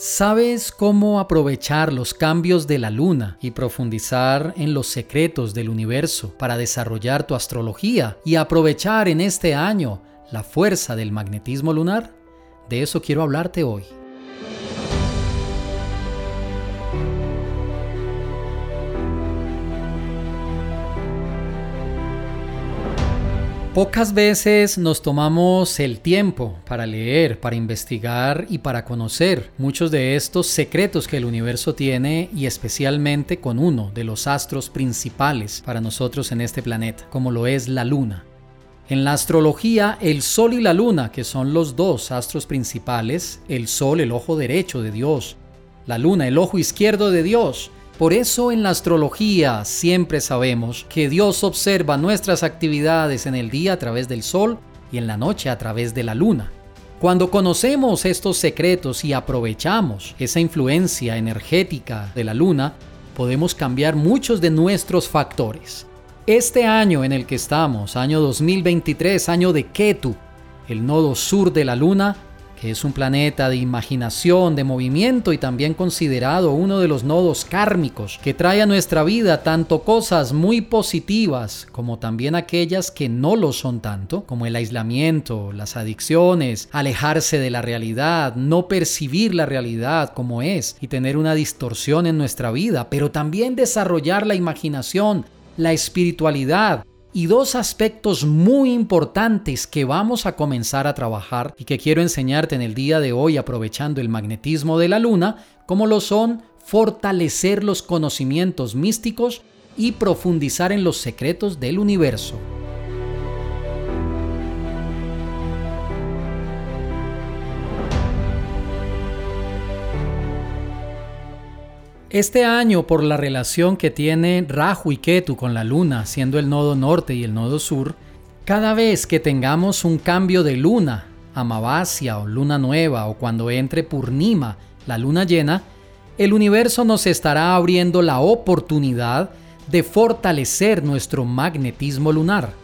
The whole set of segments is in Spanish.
¿Sabes cómo aprovechar los cambios de la luna y profundizar en los secretos del universo para desarrollar tu astrología y aprovechar en este año la fuerza del magnetismo lunar? De eso quiero hablarte hoy. Pocas veces nos tomamos el tiempo para leer, para investigar y para conocer muchos de estos secretos que el universo tiene y especialmente con uno de los astros principales para nosotros en este planeta, como lo es la luna. En la astrología, el Sol y la Luna, que son los dos astros principales, el Sol el ojo derecho de Dios, la Luna el ojo izquierdo de Dios, por eso en la astrología siempre sabemos que Dios observa nuestras actividades en el día a través del sol y en la noche a través de la luna. Cuando conocemos estos secretos y aprovechamos esa influencia energética de la luna, podemos cambiar muchos de nuestros factores. Este año en el que estamos, año 2023, año de Ketu, el nodo sur de la luna, que es un planeta de imaginación, de movimiento y también considerado uno de los nodos kármicos que trae a nuestra vida tanto cosas muy positivas como también aquellas que no lo son tanto, como el aislamiento, las adicciones, alejarse de la realidad, no percibir la realidad como es y tener una distorsión en nuestra vida, pero también desarrollar la imaginación, la espiritualidad, y dos aspectos muy importantes que vamos a comenzar a trabajar y que quiero enseñarte en el día de hoy aprovechando el magnetismo de la luna, como lo son fortalecer los conocimientos místicos y profundizar en los secretos del universo. Este año, por la relación que tiene Rahu y Ketu con la luna, siendo el nodo norte y el nodo sur, cada vez que tengamos un cambio de luna, Amavasya o luna nueva, o cuando entre Purnima, la luna llena, el universo nos estará abriendo la oportunidad de fortalecer nuestro magnetismo lunar.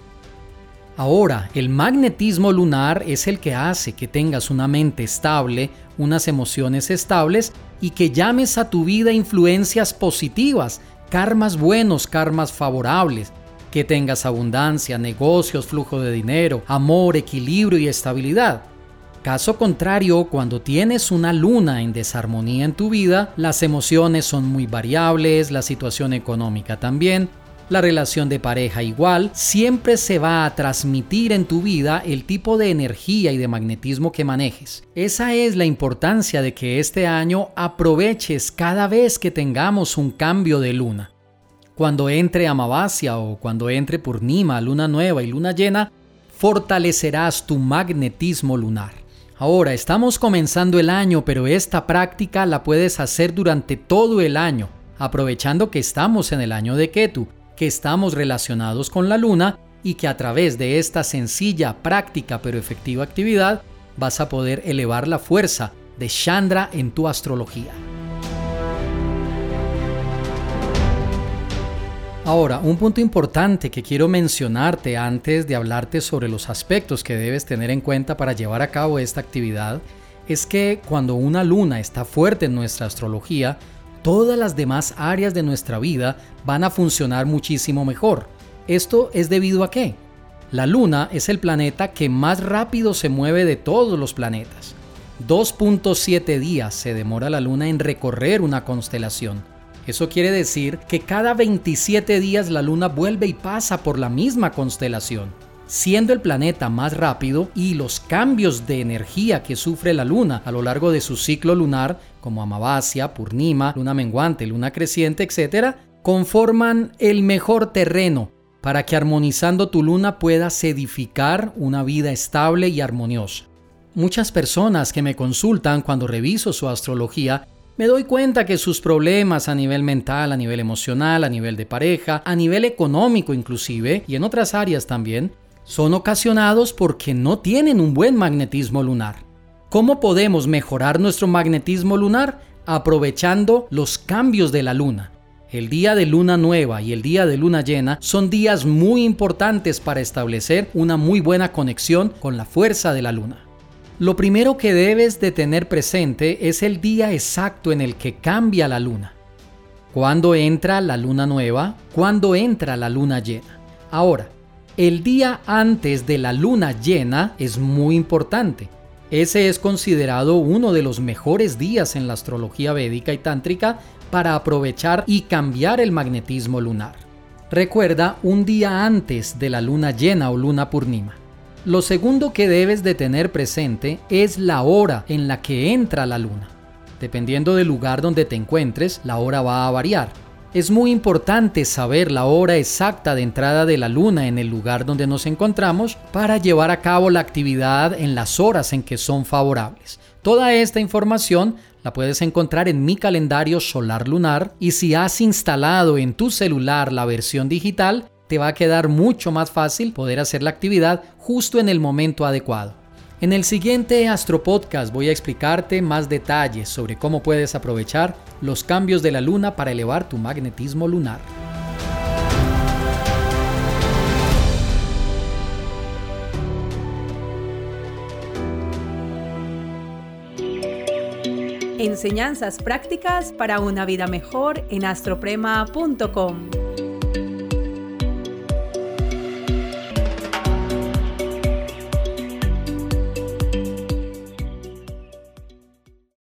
Ahora, el magnetismo lunar es el que hace que tengas una mente estable, unas emociones estables y que llames a tu vida influencias positivas, karmas buenos, karmas favorables, que tengas abundancia, negocios, flujo de dinero, amor, equilibrio y estabilidad. Caso contrario, cuando tienes una luna en desarmonía en tu vida, las emociones son muy variables, la situación económica también, la relación de pareja igual, siempre se va a transmitir en tu vida el tipo de energía y de magnetismo que manejes. Esa es la importancia de que este año aproveches cada vez que tengamos un cambio de luna. Cuando entre Amavasya o cuando entre Purnima, luna nueva y luna llena, fortalecerás tu magnetismo lunar. Ahora, estamos comenzando el año, pero esta práctica la puedes hacer durante todo el año, aprovechando que estamos en el año de Ketu que estamos relacionados con la luna y que a través de esta sencilla, práctica pero efectiva actividad vas a poder elevar la fuerza de Chandra en tu astrología. Ahora, un punto importante que quiero mencionarte antes de hablarte sobre los aspectos que debes tener en cuenta para llevar a cabo esta actividad es que cuando una luna está fuerte en nuestra astrología, todas las demás áreas de nuestra vida van a funcionar muchísimo mejor. ¿Esto es debido a qué? La Luna es el planeta que más rápido se mueve de todos los planetas. 2.7 días se demora la Luna en recorrer una constelación. Eso quiere decir que cada 27 días la Luna vuelve y pasa por la misma constelación siendo el planeta más rápido y los cambios de energía que sufre la Luna a lo largo de su ciclo lunar, como Amavasya, Purnima, Luna menguante, Luna creciente, etc., conforman el mejor terreno para que armonizando tu luna puedas edificar una vida estable y armoniosa. Muchas personas que me consultan cuando reviso su astrología me doy cuenta que sus problemas a nivel mental, a nivel emocional, a nivel de pareja, a nivel económico inclusive, y en otras áreas también, son ocasionados porque no tienen un buen magnetismo lunar. ¿Cómo podemos mejorar nuestro magnetismo lunar? Aprovechando los cambios de la luna. El día de luna nueva y el día de luna llena son días muy importantes para establecer una muy buena conexión con la fuerza de la luna. Lo primero que debes de tener presente es el día exacto en el que cambia la luna. Cuando entra la luna nueva, cuando entra la luna llena. Ahora, el día antes de la luna llena es muy importante. Ese es considerado uno de los mejores días en la astrología védica y tántrica para aprovechar y cambiar el magnetismo lunar. Recuerda un día antes de la luna llena o luna purnima. Lo segundo que debes de tener presente es la hora en la que entra la luna. Dependiendo del lugar donde te encuentres, la hora va a variar. Es muy importante saber la hora exacta de entrada de la luna en el lugar donde nos encontramos para llevar a cabo la actividad en las horas en que son favorables. Toda esta información la puedes encontrar en mi calendario solar lunar y si has instalado en tu celular la versión digital, te va a quedar mucho más fácil poder hacer la actividad justo en el momento adecuado. En el siguiente Astro Podcast voy a explicarte más detalles sobre cómo puedes aprovechar los cambios de la luna para elevar tu magnetismo lunar. Enseñanzas prácticas para una vida mejor en astroprema.com.